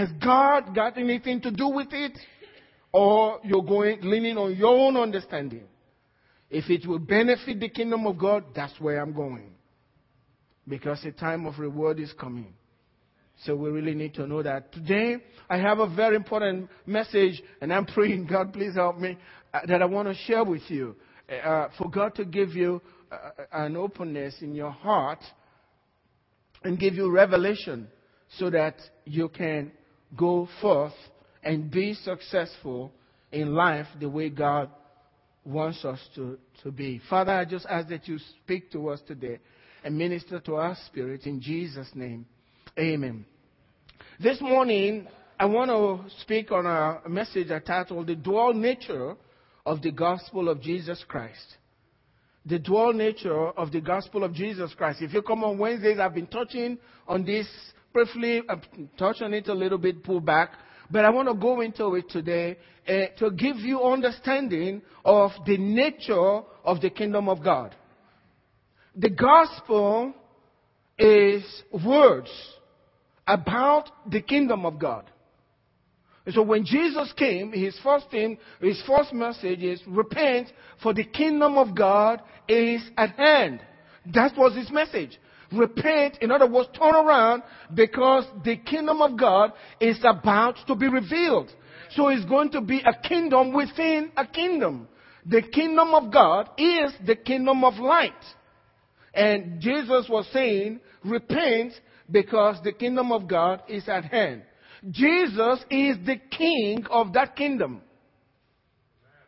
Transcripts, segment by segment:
Has God got anything to do with it? Or you're going, leaning on your own understanding? If it will benefit the kingdom of God, that's where I'm going. Because the time of reward is coming. So we really need to know that. Today, I have a very important message, and I'm praying, God, please help me, uh, that I want to share with you. Uh, for God to give you uh, an openness in your heart and give you revelation so that you can go forth and be successful in life the way God wants us to, to be. Father, I just ask that you speak to us today and minister to our spirit in Jesus' name. Amen. This morning, I want to speak on a message I titled The Dual Nature of the Gospel of Jesus Christ. The dual nature of the Gospel of Jesus Christ. If you come on Wednesdays, I've been touching on this briefly, I've touched on it a little bit, pull back. But I want to go into it today uh, to give you understanding of the nature of the kingdom of God. The gospel is words about the kingdom of God. And so when Jesus came, his first thing, his first message is repent for the kingdom of God is at hand. That was his message. Repent, in other words, turn around because the kingdom of God is about to be revealed. So it's going to be a kingdom within a kingdom. The kingdom of God is the kingdom of light. And Jesus was saying, repent because the kingdom of God is at hand. Jesus is the king of that kingdom.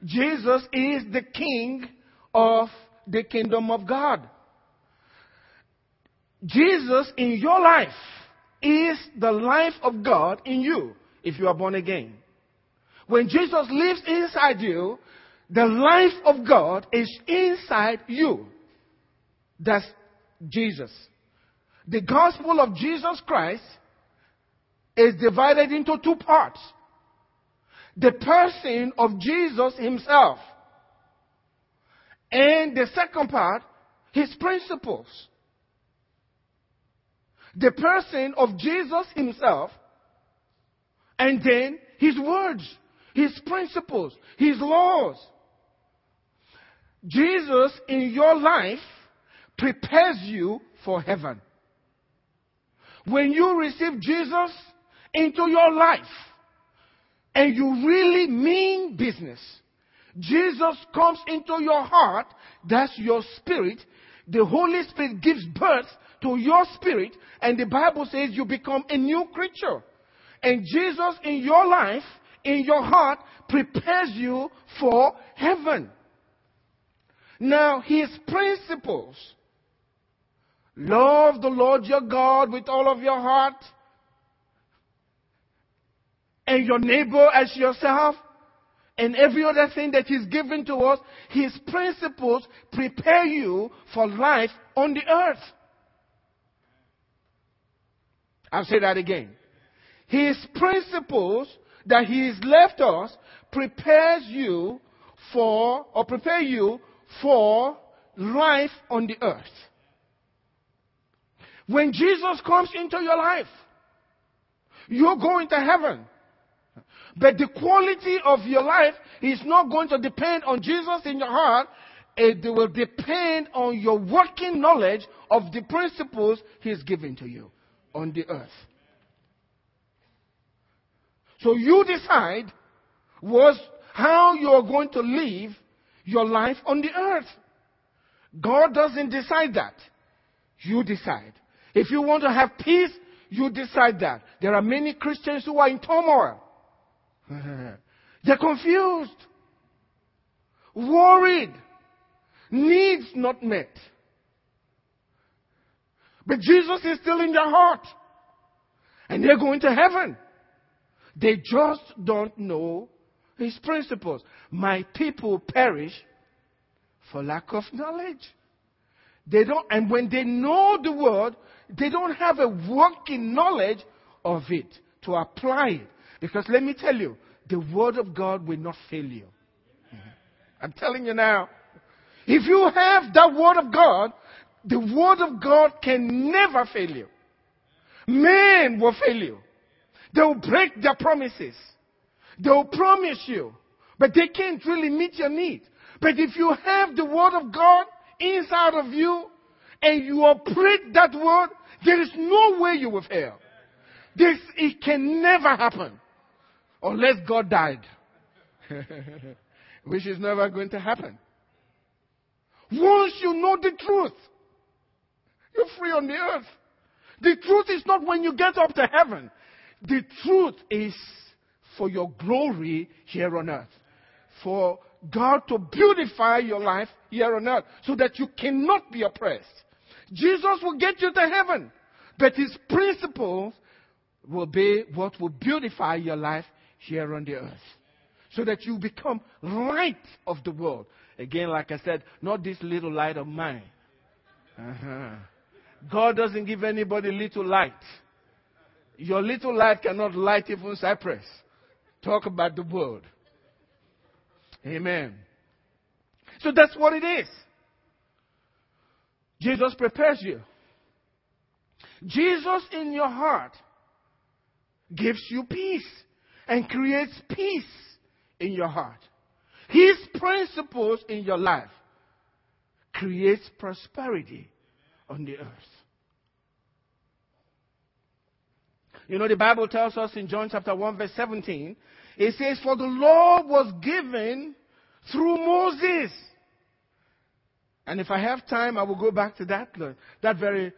Jesus is the king of the kingdom of God. Jesus in your life is the life of God in you if you are born again. When Jesus lives inside you, the life of God is inside you. That's Jesus. The gospel of Jesus Christ is divided into two parts. The person of Jesus himself. And the second part, his principles. The person of Jesus himself. And then his words, his principles, his laws. Jesus in your life prepares you for heaven. When you receive Jesus into your life and you really mean business, Jesus comes into your heart, that's your spirit. The Holy Spirit gives birth to your spirit, and the Bible says you become a new creature. And Jesus in your life, in your heart, prepares you for heaven. Now, his principles love the Lord your God with all of your heart, and your neighbor as yourself, and every other thing that He's given to us, His principles prepare you for life on the earth. I'll say that again. His principles that He's left us prepares you for, or prepare you for life on the earth. When Jesus comes into your life, you're going to heaven. But the quality of your life is not going to depend on Jesus in your heart. It will depend on your working knowledge of the principles He's given to you on the earth. So you decide was how you're going to live your life on the earth. God doesn't decide that. You decide. If you want to have peace, you decide that. There are many Christians who are in turmoil. They're confused, worried, needs not met. But Jesus is still in their heart. And they're going to heaven. They just don't know his principles. My people perish for lack of knowledge. They don't, and when they know the word, they don't have a working knowledge of it to apply it. Because let me tell you, the word of God will not fail you. I'm telling you now. If you have that word of God, the word of God can never fail you. Men will fail you. They will break their promises. They will promise you, but they can't really meet your need. But if you have the Word of God inside of you and you operate that Word, there is no way you will fail. This, it can never happen unless God died, which is never going to happen. Once you know the truth, you're free on the earth. The truth is not when you get up to heaven. The truth is for your glory here on earth. For God to beautify your life here on earth so that you cannot be oppressed. Jesus will get you to heaven, but his principles will be what will beautify your life here on the earth. So that you become light of the world. Again, like I said, not this little light of mine. Uh-huh. God doesn't give anybody little light. Your little light cannot light even Cyprus. Talk about the world. Amen. So that's what it is. Jesus prepares you. Jesus in your heart gives you peace and creates peace in your heart. His principles in your life creates prosperity on the earth. You know, the Bible tells us in John chapter 1 verse 17, it says, For the law was given through Moses. And if I have time, I will go back to that, that very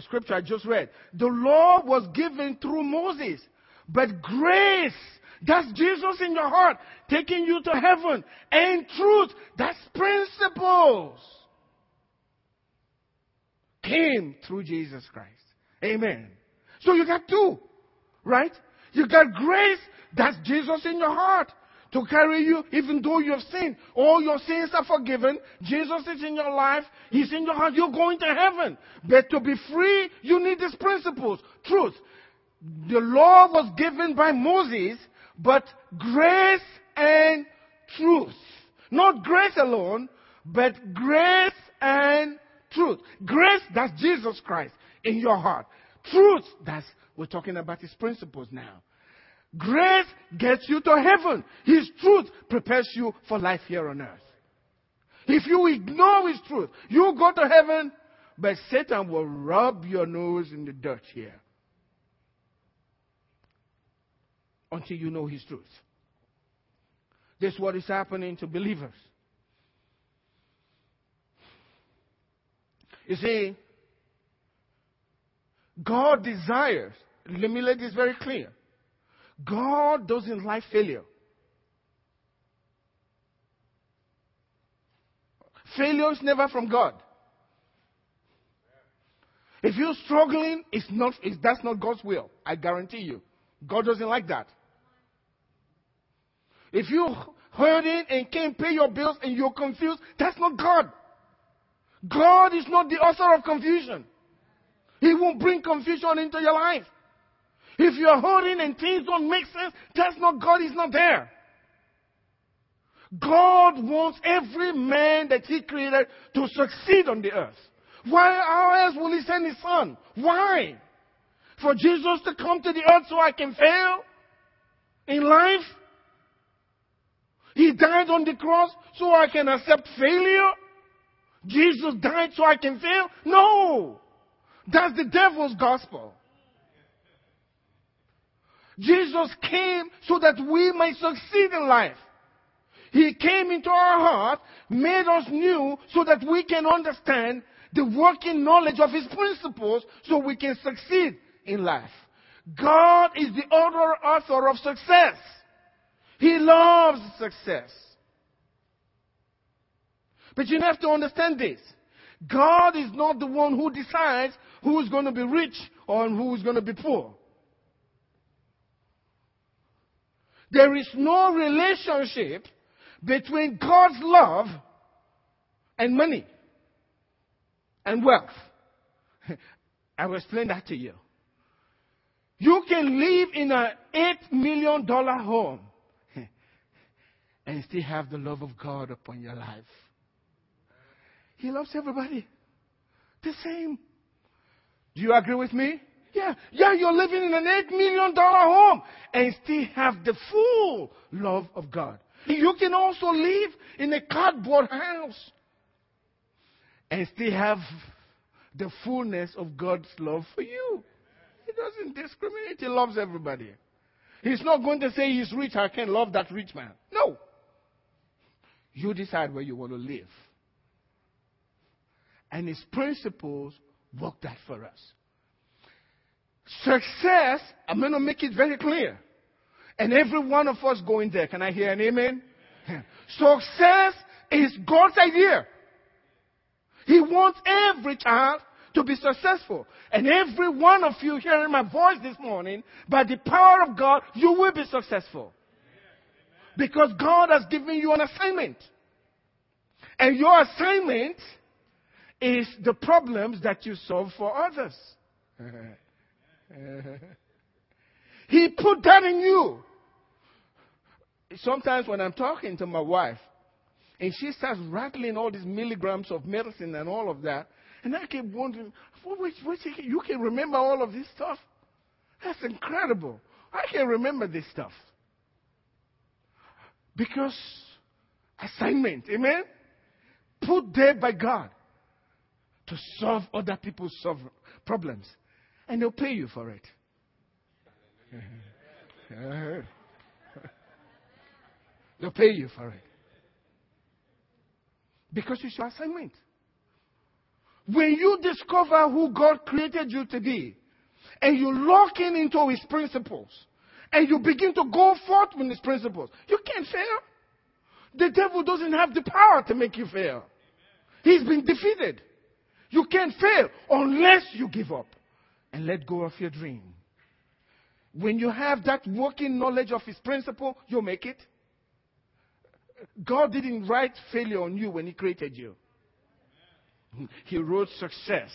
scripture I just read. The law was given through Moses, but grace, that's Jesus in your heart, taking you to heaven, and truth, that's principles, came through Jesus Christ. Amen. So you got two, right? You got grace, that's Jesus in your heart to carry you even though you have sinned. All your sins are forgiven. Jesus is in your life. He's in your heart. You're going to heaven. But to be free, you need these principles. Truth. The law was given by Moses, but grace and truth. Not grace alone, but grace and truth. Grace, that's Jesus Christ in your heart. Truth, that's, we're talking about his principles now. Grace gets you to heaven. His truth prepares you for life here on earth. If you ignore His truth, you go to heaven, but Satan will rub your nose in the dirt here until you know His truth. This is what is happening to believers. You see, God desires, let me make this very clear. God doesn't like failure. Failure is never from God. If you're struggling, it's not, it's, that's not God's will. I guarantee you. God doesn't like that. If you're hurting and can't pay your bills and you're confused, that's not God. God is not the author of confusion. He won't bring confusion into your life. If you're hurting and things don't make sense, that's not God is not there. God wants every man that He created to succeed on the earth. Why else will He send His Son? Why? For Jesus to come to the earth so I can fail in life? He died on the cross so I can accept failure? Jesus died so I can fail? No! That's the devil's gospel. Jesus came so that we might succeed in life. He came into our heart, made us new so that we can understand the working knowledge of His principles so we can succeed in life. God is the author of success. He loves success. But you have to understand this. God is not the one who decides who is going to be rich or who is going to be poor. There is no relationship between God's love and money and wealth. I will explain that to you. You can live in an $8 million home and still have the love of God upon your life. He loves everybody the same. Do you agree with me? Yeah, yeah, you're living in an $8 million home and still have the full love of God. You can also live in a cardboard house and still have the fullness of God's love for you. He doesn't discriminate, He loves everybody. He's not going to say he's rich, I can't love that rich man. No. You decide where you want to live. And His principles work that for us. Success, I'm going to make it very clear. And every one of us going there. Can I hear an amen? Success is God's idea. He wants every child to be successful. And every one of you hearing my voice this morning, by the power of God, you will be successful. Because God has given you an assignment. And your assignment is the problems that you solve for others. he put that in you. Sometimes when I'm talking to my wife, and she starts rattling all these milligrams of medicine and all of that, and I keep wondering, what, what, you can remember all of this stuff? That's incredible. I can remember this stuff. Because assignment, amen? Put there by God to solve other people's problems. And they'll pay you for it. they'll pay you for it. Because it's your assignment. When you discover who God created you to be, and you lock in into His principles, and you begin to go forth with His principles, you can't fail. The devil doesn't have the power to make you fail. He's been defeated. You can't fail unless you give up and let go of your dream. When you have that working knowledge of His principle, you'll make it. God didn't write failure on you when He created you. He wrote success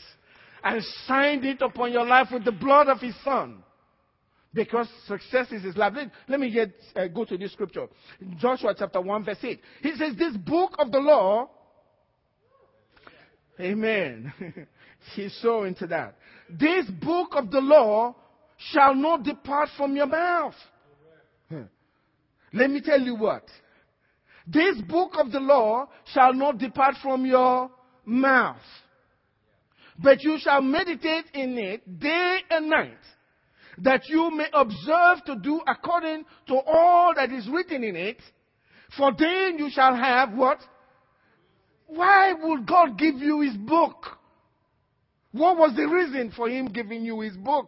and signed it upon your life with the blood of His Son. Because success is His life. Let, me get, uh, go to this scripture. Joshua chapter 1 verse 8. He says, this book of the law, Amen. He's so into that. This book of the law shall not depart from your mouth. Let me tell you what. This book of the law shall not depart from your mouth. But you shall meditate in it day and night, that you may observe to do according to all that is written in it. For then you shall have what? Why would God give you his book? What was the reason for him giving you his book?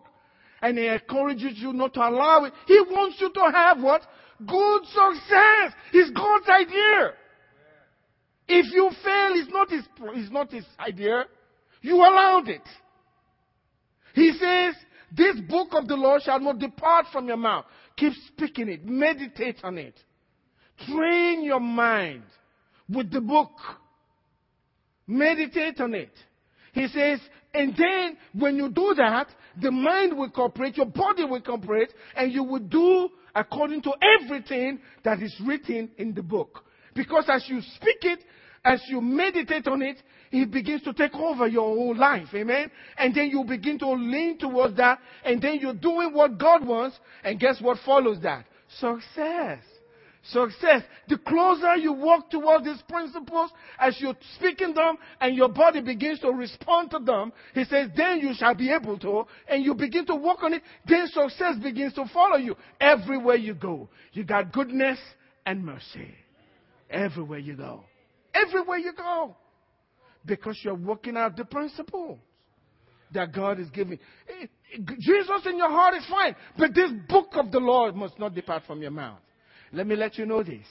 And he encourages you not to allow it. He wants you to have what? Good success. It's God's idea. If you fail, it's not his, it's not his idea. You allowed it. He says, this book of the law shall not depart from your mouth. Keep speaking it. Meditate on it. Train your mind with the book. Meditate on it. He says, and then when you do that, the mind will cooperate, your body will cooperate, and you will do according to everything that is written in the book. Because as you speak it, as you meditate on it, it begins to take over your whole life. Amen. And then you begin to lean towards that, and then you're doing what God wants, and guess what follows that? Success. Success. The closer you walk towards these principles, as you're speaking them and your body begins to respond to them, he says, then you shall be able to, and you begin to work on it, then success begins to follow you. Everywhere you go, you got goodness and mercy. Everywhere you go. Everywhere you go. Because you're working out the principles that God is giving. Eh, Jesus in your heart is fine, but this book of the Lord must not depart from your mouth. Let me let you know this.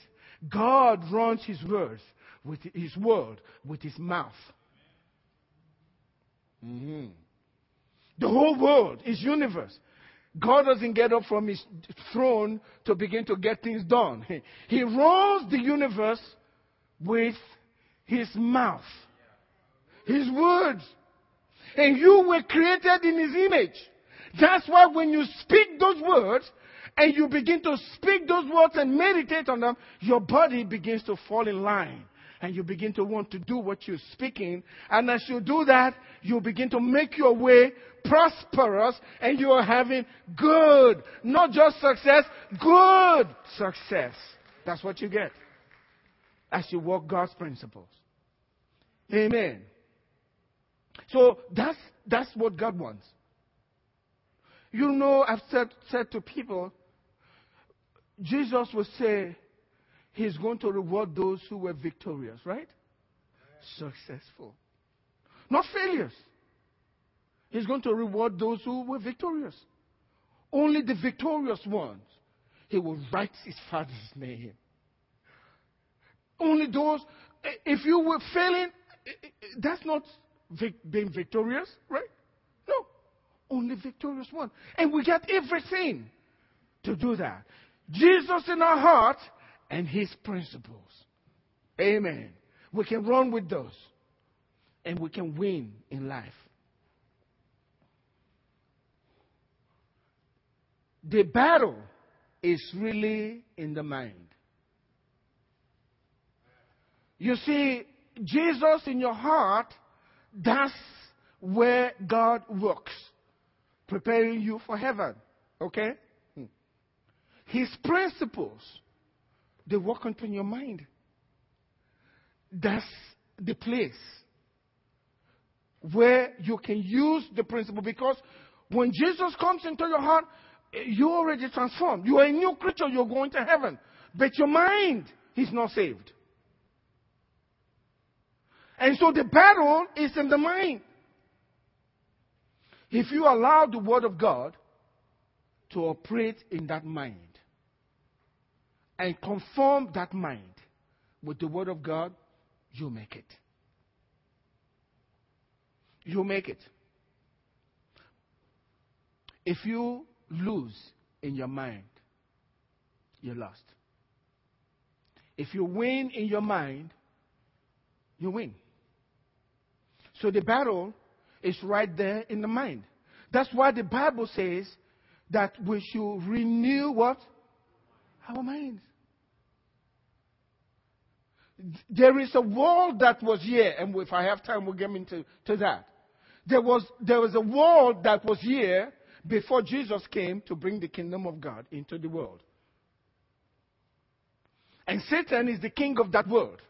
God runs his words with his word with his mouth. Mm-hmm. The whole world, his universe. God doesn't get up from his throne to begin to get things done. He runs the universe with his mouth, his words. And you were created in his image. That's why when you speak those words, and you begin to speak those words and meditate on them, your body begins to fall in line and you begin to want to do what you're speaking. And as you do that, you begin to make your way prosperous and you are having good, not just success, good success. That's what you get as you walk God's principles. Amen. So that's, that's what God wants. You know, I've said, said to people, Jesus will say, He's going to reward those who were victorious, right? Successful. Not failures. He's going to reward those who were victorious. Only the victorious ones, He will write His Father's name. Only those, if you were failing, that's not being victorious, right? No. Only victorious one. And we get everything to do that. Jesus in our heart and his principles. Amen. We can run with those and we can win in life. The battle is really in the mind. You see, Jesus in your heart, that's where God works, preparing you for heaven. Okay? His principles, they work upon your mind. That's the place where you can use the principle because when Jesus comes into your heart, you're already transformed. You are a new creature, you're going to heaven. But your mind is not saved. And so the battle is in the mind. If you allow the Word of God to operate in that mind and conform that mind with the Word of God, you make it. You make it. If you lose in your mind, you're lost. If you win in your mind, you win. So the battle is right there in the mind. That's why the Bible says that we should renew what? Our minds. There is a world that was here, and if I have time, we'll get into to that. There was, there was a world that was here before Jesus came to bring the kingdom of God into the world. And Satan is the king of that world.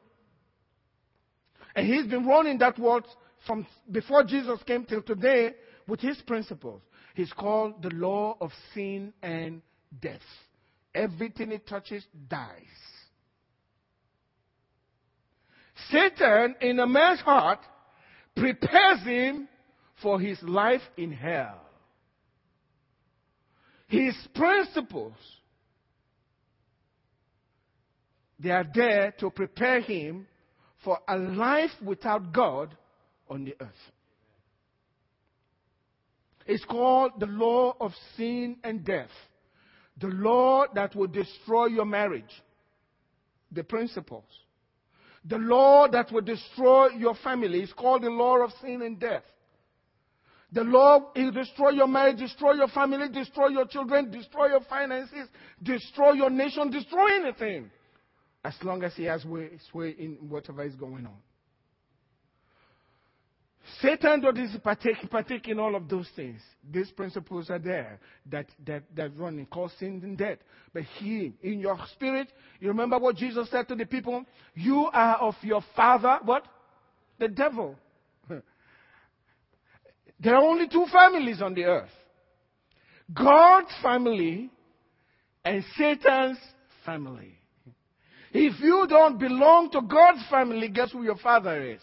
And he's been running that world from before Jesus came till today with his principles. He's called the law of sin and death. Everything it touches dies. Satan, in a man's heart, prepares him for his life in hell. His principles, they are there to prepare him for a life without God on the earth. It's called the law of sin and death. The law that will destroy your marriage. The principles. The law that will destroy your family is called the law of sin and death. The law will destroy your marriage, destroy your family, destroy your children, destroy your finances, destroy your nation, destroy anything. As long as he has sway in whatever is going on. Satan doesn't partake, partake in all of those things. These principles are there that, that, that run and cause sin and death. But he, in your spirit, you remember what Jesus said to the people? You are of your father, what? The devil. there are only two families on the earth. God's family and Satan's family. If you don't belong to God's family, guess who your father is?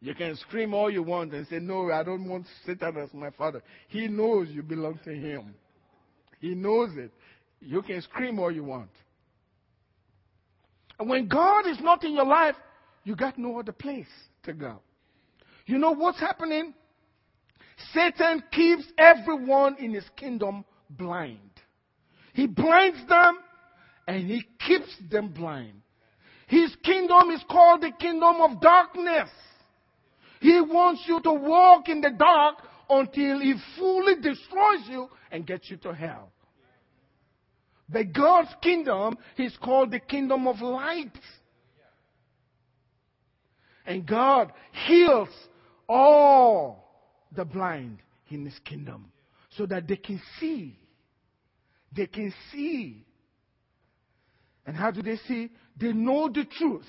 You can scream all you want and say, No, I don't want Satan as my father. He knows you belong to him. He knows it. You can scream all you want. And when God is not in your life, you got no other place to go. You know what's happening? Satan keeps everyone in his kingdom blind. He blinds them and he keeps them blind. His kingdom is called the kingdom of darkness. He wants you to walk in the dark until He fully destroys you and gets you to hell. But God's kingdom is called the kingdom of light. And God heals all the blind in his kingdom so that they can see. They can see. And how do they see? They know the truth.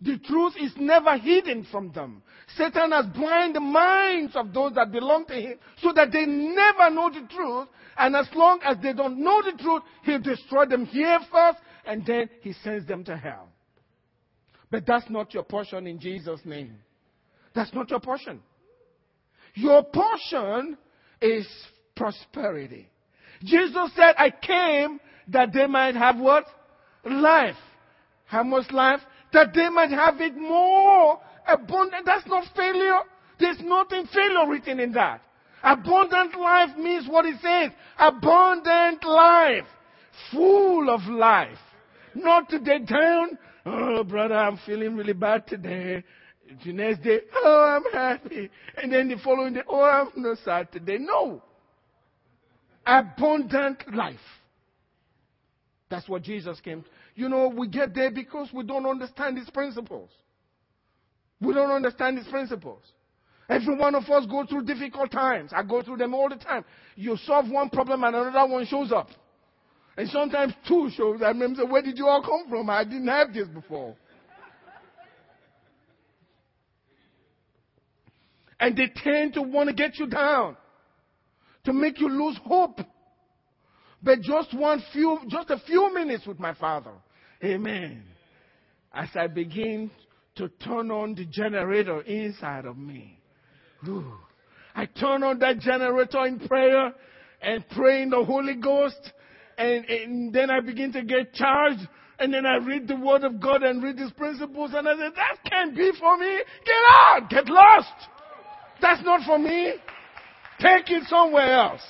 The truth is never hidden from them. Satan has blinded the minds of those that belong to him so that they never know the truth. And as long as they don't know the truth, he'll destroy them here first and then he sends them to hell. But that's not your portion in Jesus' name. That's not your portion. Your portion is prosperity. Jesus said, I came that they might have what? Life. How much life? That they might have it more abundant. That's not failure. There's nothing failure written in that. Abundant life means what it says. Abundant life. Full of life. Not to today down. Oh, brother, I'm feeling really bad today. The next day, oh, I'm happy. And then the following day, oh, I'm not sad today. No. Abundant life. That's what Jesus came. You know, we get there because we don't understand these principles. We don't understand these principles. Every one of us go through difficult times. I go through them all the time. You solve one problem and another one shows up. And sometimes two shows. Up. I remember, where did you all come from? I didn't have this before. And they tend to want to get you down, to make you lose hope. But just one few, just a few minutes with my father. Amen. As I begin to turn on the generator inside of me. Ooh. I turn on that generator in prayer and pray in the Holy Ghost. And, and then I begin to get charged. And then I read the Word of God and read His principles. And I say, that can't be for me. Get out. Get lost. That's not for me. Take it somewhere else.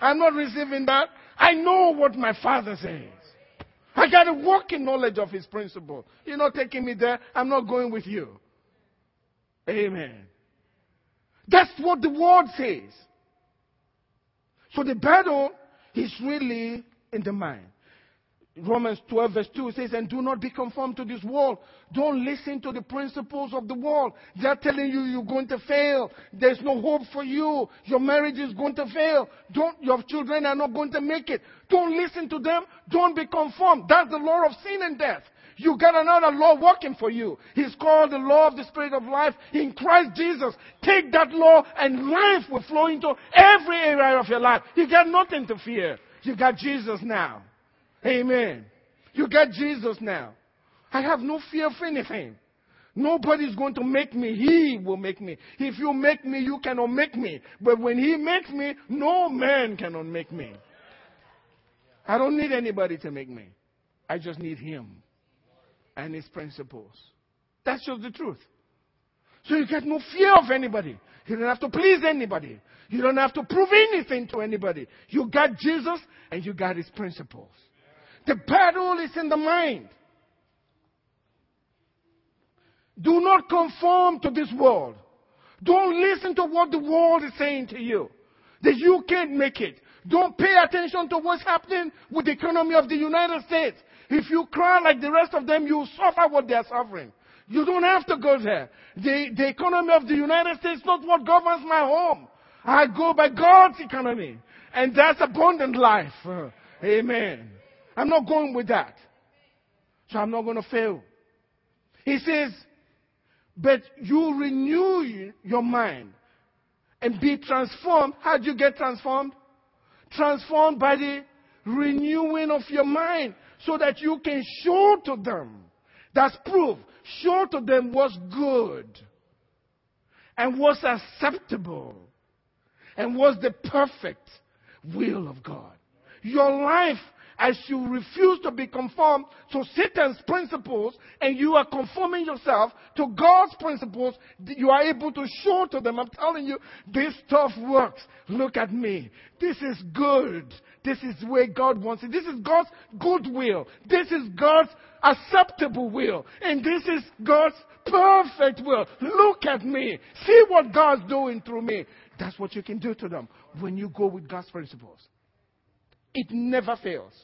I'm not receiving that. I know what my Father says. I got walk in knowledge of His principle. You're not taking me there. I'm not going with you. Amen. That's what the word says. So the battle is really in the mind. Romans 12 verse 2 says, and do not be conformed to this world. Don't listen to the principles of the world. They're telling you you're going to fail. There's no hope for you. Your marriage is going to fail. Don't, your children are not going to make it. Don't listen to them. Don't be conformed. That's the law of sin and death. You got another law working for you. It's called the law of the Spirit of life in Christ Jesus. Take that law and life will flow into every area of your life. You got nothing to fear. You got Jesus now. Amen. You got Jesus now. I have no fear of anything. Nobody's going to make me. He will make me. If you make me, you cannot make me. But when He makes me, no man cannot make me. I don't need anybody to make me. I just need Him and His principles. That's just the truth. So you get no fear of anybody. You don't have to please anybody. You don't have to prove anything to anybody. You got Jesus and you got His principles. The battle is in the mind. Do not conform to this world. Don't listen to what the world is saying to you. That you can't make it. Don't pay attention to what's happening with the economy of the United States. If you cry like the rest of them, you suffer what they're suffering. You don't have to go there. The, the economy of the United States is not what governs my home. I go by God's economy. And that's abundant life. Amen. I'm not going with that. So I'm not going to fail. He says, but you renew your mind and be transformed. How do you get transformed? Transformed by the renewing of your mind so that you can show to them. That's proof. Show to them what's good and what's acceptable and what's the perfect will of God. Your life as you refuse to be conformed to Satan's principles and you are conforming yourself to God's principles, you are able to show to them, I'm telling you, this stuff works. Look at me. This is good. This is where God wants it. This is God's good will. This is God's acceptable will. And this is God's perfect will. Look at me. See what God's doing through me. That's what you can do to them when you go with God's principles. It never fails.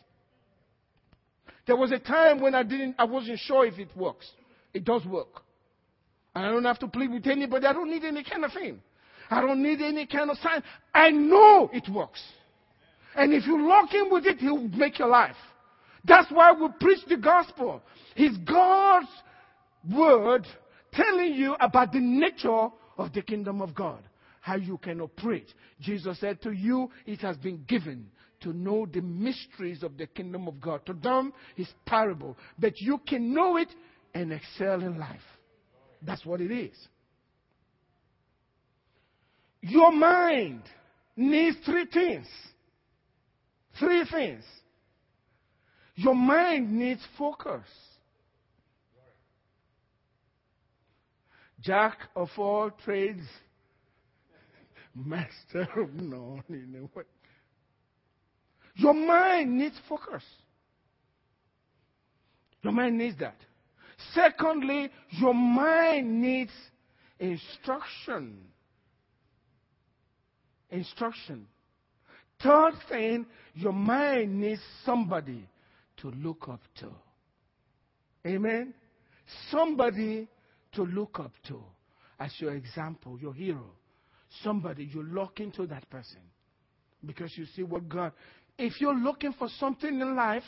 There was a time when I didn't, I wasn't sure if it works. It does work. And I don't have to plead with anybody. I don't need any kind of thing. I don't need any kind of sign. I know it works. And if you lock in with it, he'll make your life. That's why we preach the gospel. It's God's word telling you about the nature of the kingdom of God, how you can operate. Jesus said to you, it has been given to know the mysteries of the kingdom of God. To them, it's parable, but you can know it and excel in life. That's what it is. Your mind needs three things. Three things. Your mind needs focus. Jack of all trades, master of none. You know what? Your mind needs focus. Your mind needs that. Secondly, your mind needs instruction. Instruction. Third thing, your mind needs somebody to look up to. Amen? Somebody to look up to as your example, your hero. Somebody you look into that person. Because you see what God. If you're looking for something in life,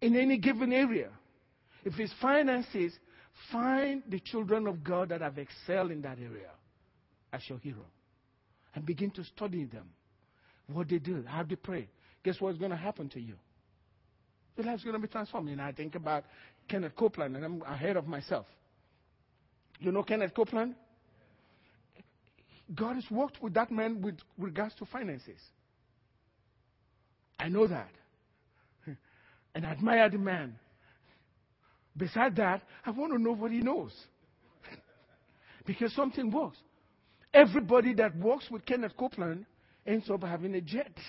in any given area, if it's finances, find the children of God that have excelled in that area as your hero. And begin to study them. What they do, how they pray. Guess what's going to happen to you? Your life's going to be transformed. And I think about Kenneth Copeland, and I'm ahead of myself. You know Kenneth Copeland? God has worked with that man with regards to finances. I know that. And I admire the man. Besides that, I want to know what he knows. because something works. Everybody that works with Kenneth Copeland ends up having a jet.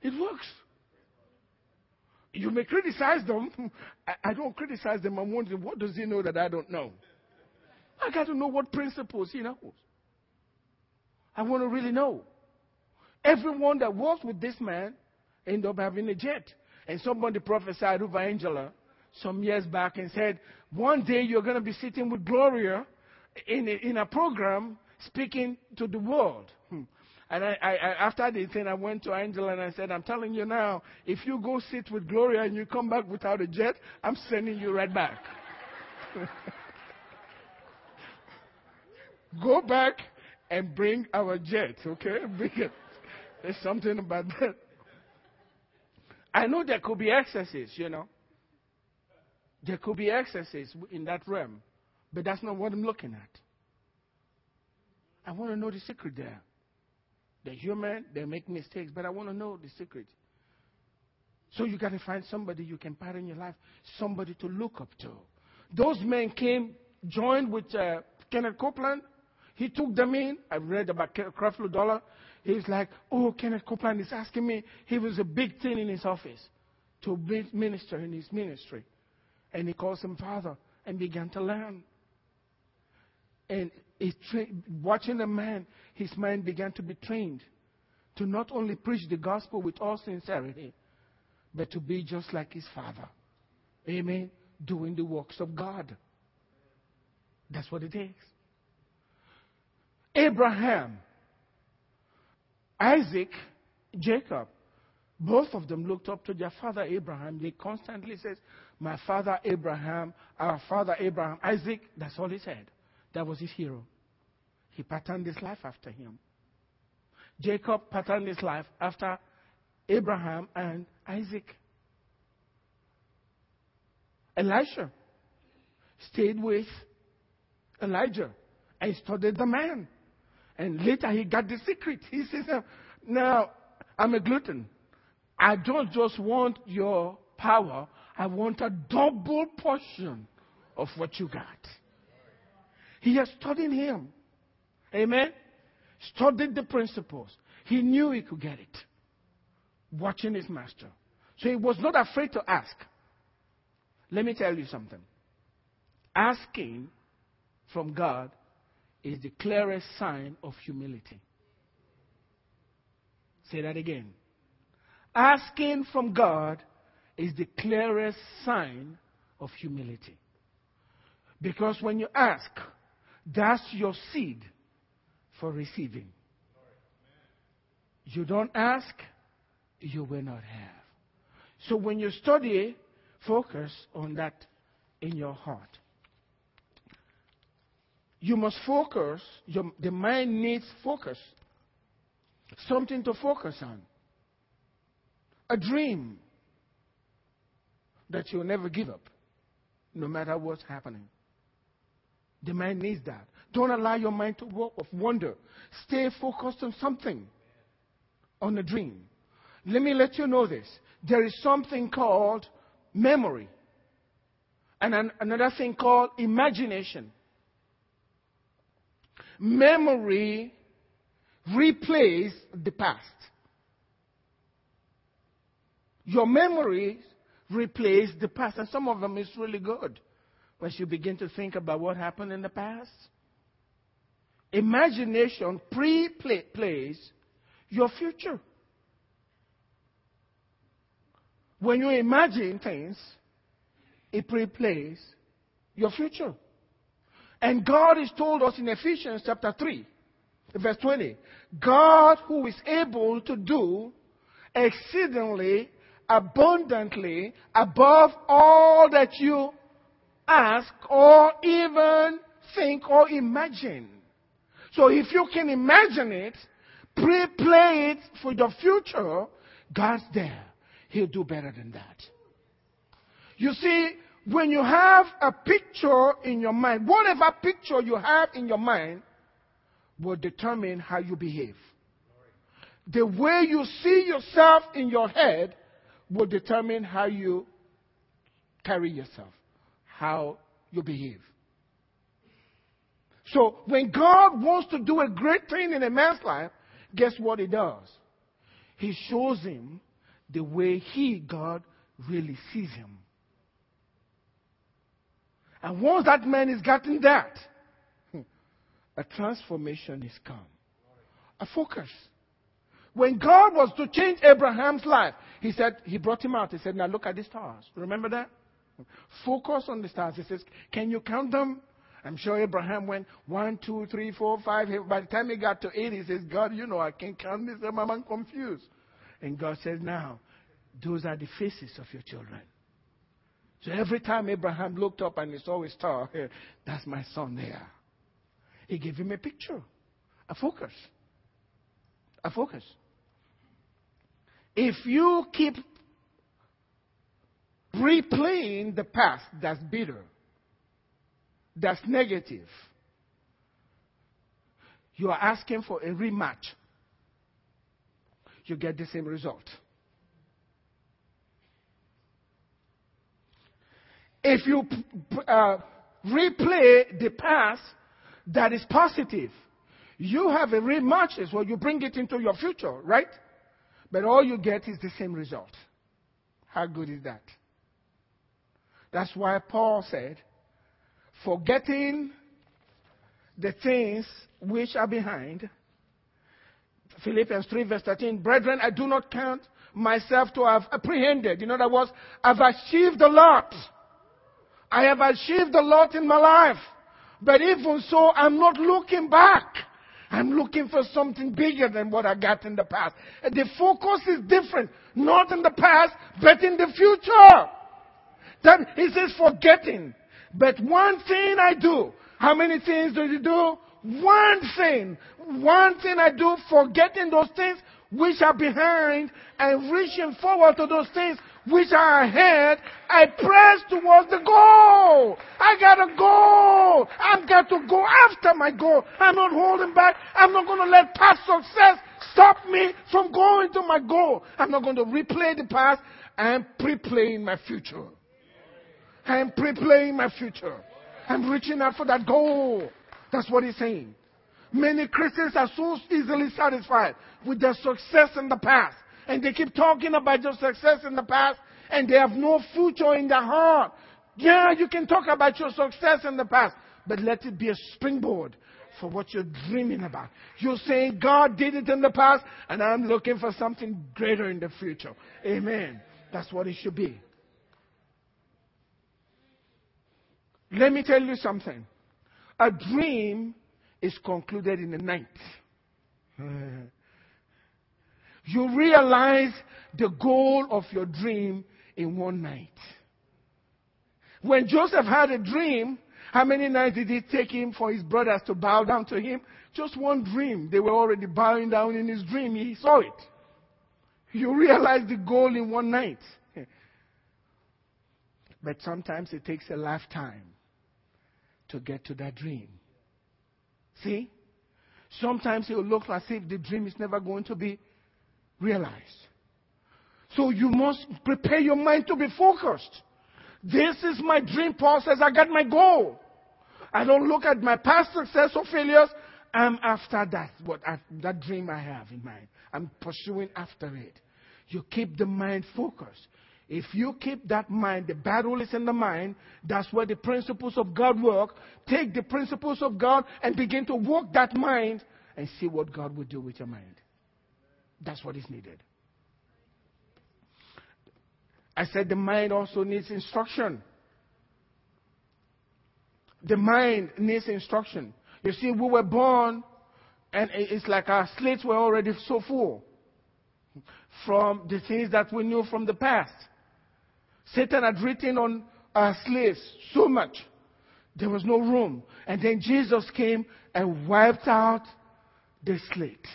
It works. You may criticize them. I, I don't criticize them. I'm wondering, what does he know that I don't know? I got to know what principles he knows. I want to really know. Everyone that works with this man end up having a jet. And somebody prophesied over Angela some years back and said, one day you're going to be sitting with Gloria in a, in a program speaking to the world. Hmm. And I, I, after the thing, I went to Angela and I said, I'm telling you now, if you go sit with Gloria and you come back without a jet, I'm sending you right back. go back and bring our jet, okay? Because there's something about that. I know there could be excesses, you know. There could be excesses in that realm, but that's not what I'm looking at. I want to know the secret there. They're human, they make mistakes, but I want to know the secret. So you got to find somebody you can pattern your life, somebody to look up to. Those men came, joined with uh, Kenneth Copeland. He took them in. I read about Creflo Dollar. He's like, oh, Kenneth Copeland is asking me. He was a big thing in his office to minister in his ministry. And he calls him father and began to learn. And tra- watching the man, his mind began to be trained to not only preach the gospel with all sincerity, but to be just like his father. Amen. Doing the works of God. That's what it takes. Abraham, Isaac, Jacob, both of them looked up to their father Abraham. They constantly says, "My father Abraham, our father Abraham, Isaac." That's all he said. That was his hero. He patterned his life after him. Jacob patterned his life after Abraham and Isaac. Elisha stayed with Elijah and studied the man. And later he got the secret. He says, Now, I'm a glutton. I don't just want your power, I want a double portion of what you got. He has studied him. Amen? Studied the principles. He knew he could get it. Watching his master. So he was not afraid to ask. Let me tell you something. Asking from God is the clearest sign of humility. Say that again. Asking from God is the clearest sign of humility. Because when you ask, that's your seed for receiving. You don't ask, you will not have. So when you study, focus on that in your heart. You must focus, your, the mind needs focus, something to focus on, a dream that you'll never give up, no matter what's happening. The mind needs that. Don't allow your mind to walk of wonder. Stay focused on something, on a dream. Let me let you know this. There is something called memory, and an, another thing called imagination. Memory replays the past. Your memories replace the past, and some of them is really good once you begin to think about what happened in the past. Imagination pre plays your future. When you imagine things, it pre plays your future. And God has told us in Ephesians chapter 3, verse 20, God who is able to do exceedingly abundantly above all that you ask or even think or imagine. So if you can imagine it, pre-play it for the future, God's there. He'll do better than that. You see, when you have a picture in your mind, whatever picture you have in your mind will determine how you behave. The way you see yourself in your head will determine how you carry yourself, how you behave. So when God wants to do a great thing in a man's life, guess what he does? He shows him the way he, God, really sees him. And once that man is gotten that, hmm, a transformation is come. A focus. When God was to change Abraham's life, he said, he brought him out. He said, now look at the stars. Remember that? Focus on the stars. He says, can you count them? I'm sure Abraham went one, two, three, four, five. By the time he got to eight, he says, God, you know, I can't count this. I'm confused. And God says, now, those are the faces of your children. So every time Abraham looked up and he saw a star, that's my son there. He gave him a picture, a focus. A focus. If you keep replaying the past that's bitter, that's negative, you are asking for a rematch. You get the same result. If you uh, replay the past that is positive, you have a rematch as well. You bring it into your future, right? But all you get is the same result. How good is that? That's why Paul said, forgetting the things which are behind. Philippians 3 verse 13, brethren, I do not count myself to have apprehended. In other words, I've achieved a lot. I have achieved a lot in my life. But even so, I'm not looking back. I'm looking for something bigger than what I got in the past. The focus is different. Not in the past, but in the future. That he says forgetting. But one thing I do. How many things do you do? One thing. One thing I do, forgetting those things which are behind and reaching forward to those things which are ahead, I press towards the goal. I got a goal. I've got to go after my goal. I'm not holding back. I'm not going to let past success stop me from going to my goal. I'm not going to replay the past. I'm pre-playing my future. I'm pre-playing my future. I'm reaching out for that goal. That's what he's saying. Many Christians are so easily satisfied with their success in the past and they keep talking about your success in the past and they have no future in their heart. Yeah, you can talk about your success in the past, but let it be a springboard for what you're dreaming about. You're saying God did it in the past and I'm looking for something greater in the future. Amen. That's what it should be. Let me tell you something. A dream is concluded in the night. You realize the goal of your dream in one night. When Joseph had a dream, how many nights did it take him for his brothers to bow down to him? Just one dream. They were already bowing down in his dream. He saw it. You realize the goal in one night. But sometimes it takes a lifetime to get to that dream. See? Sometimes it will look as if the dream is never going to be realized. So you must prepare your mind to be focused. This is my dream. Says, I got my goal. I don't look at my past success or failures. I'm after that, what I, that dream I have in mind. I'm pursuing after it. You keep the mind focused. If you keep that mind, the battle is in the mind. That's where the principles of God work. Take the principles of God and begin to work that mind and see what God will do with your mind. That's what is needed. I said the mind also needs instruction. The mind needs instruction. You see, we were born, and it's like our slates were already so full from the things that we knew from the past. Satan had written on our slates so much. There was no room. And then Jesus came and wiped out the slate.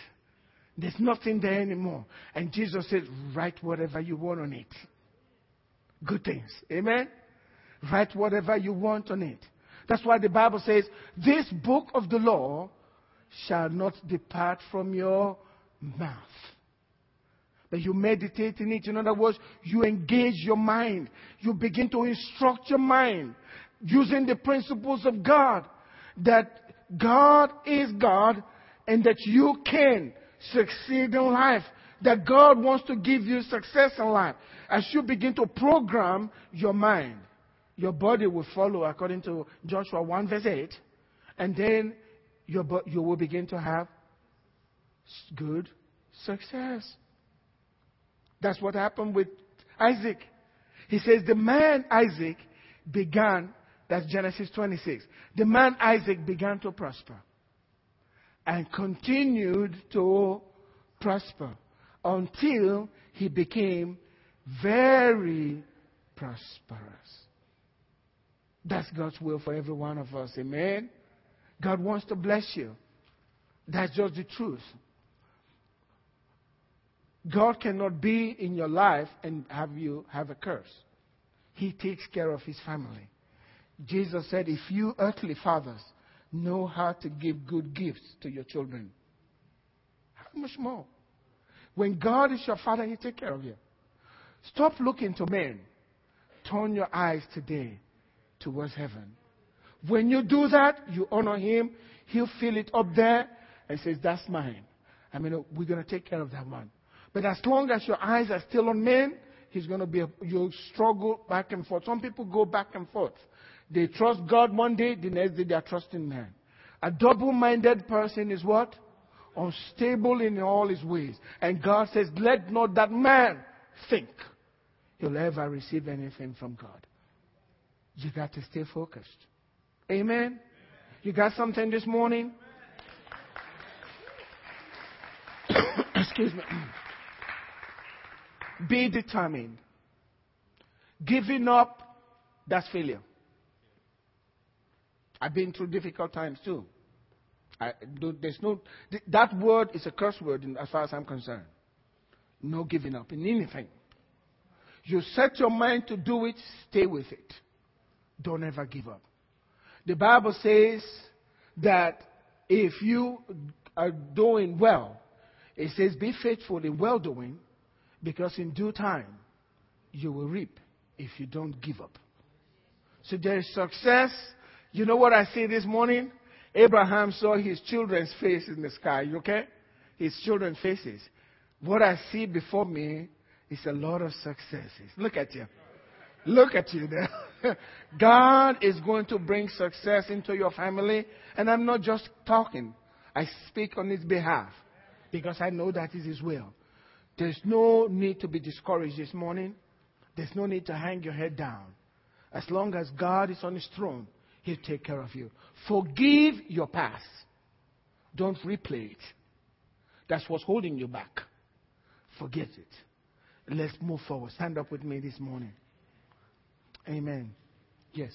There's nothing there anymore. And Jesus said, write whatever you want on it. Good things. Amen? Write whatever you want on it. That's why the Bible says, this book of the law shall not depart from your mouth. But you meditate in it. In other words, you engage your mind. You begin to instruct your mind using the principles of God. That God is God and that you can succeed in life. That God wants to give you success in life. As you begin to program your mind, your body will follow according to Joshua 1 verse 8. And then your, you will begin to have good success. That's what happened with Isaac. He says the man Isaac began, that's Genesis 26. The man Isaac began to prosper and continued to prosper until he became very prosperous. That's God's will for every one of us. Amen. God wants to bless you. That's just the truth. God cannot be in your life and have you have a curse. He takes care of his family. Jesus said, If you earthly fathers know how to give good gifts to your children. How much more? When God is your father, He take care of you. Stop looking to men. Turn your eyes today towards heaven. When you do that, you honor Him. He'll feel it up there and says, That's mine. I mean, we're going to take care of that one. But as long as your eyes are still on men, He's going to be, a, you'll struggle back and forth. Some people go back and forth. They trust God one day, the next day they are trusting man. A double minded person is what? Unstable in all his ways. And God says, Let not that man think he'll ever receive anything from God. You got to stay focused. Amen? Amen. You got something this morning? Excuse me. Be determined. Giving up, that's failure. I've been through difficult times too. I, there's no, that word is a curse word as far as I'm concerned. No giving up in anything. You set your mind to do it, stay with it. Don't ever give up. The Bible says that if you are doing well, it says, be faithful in well doing, because in due time you will reap if you don't give up. So there is success you know what I say this morning? Abraham saw his children's face in the sky, okay? His children's faces. What I see before me is a lot of successes. Look at you. Look at you there. God is going to bring success into your family. And I'm not just talking, I speak on his behalf because I know that is his will. There's no need to be discouraged this morning. There's no need to hang your head down. As long as God is on his throne, he'll take care of you. Forgive your past. Don't replay it. That's what's holding you back. Forget it. Let's move forward. Stand up with me this morning. Amen. Yes.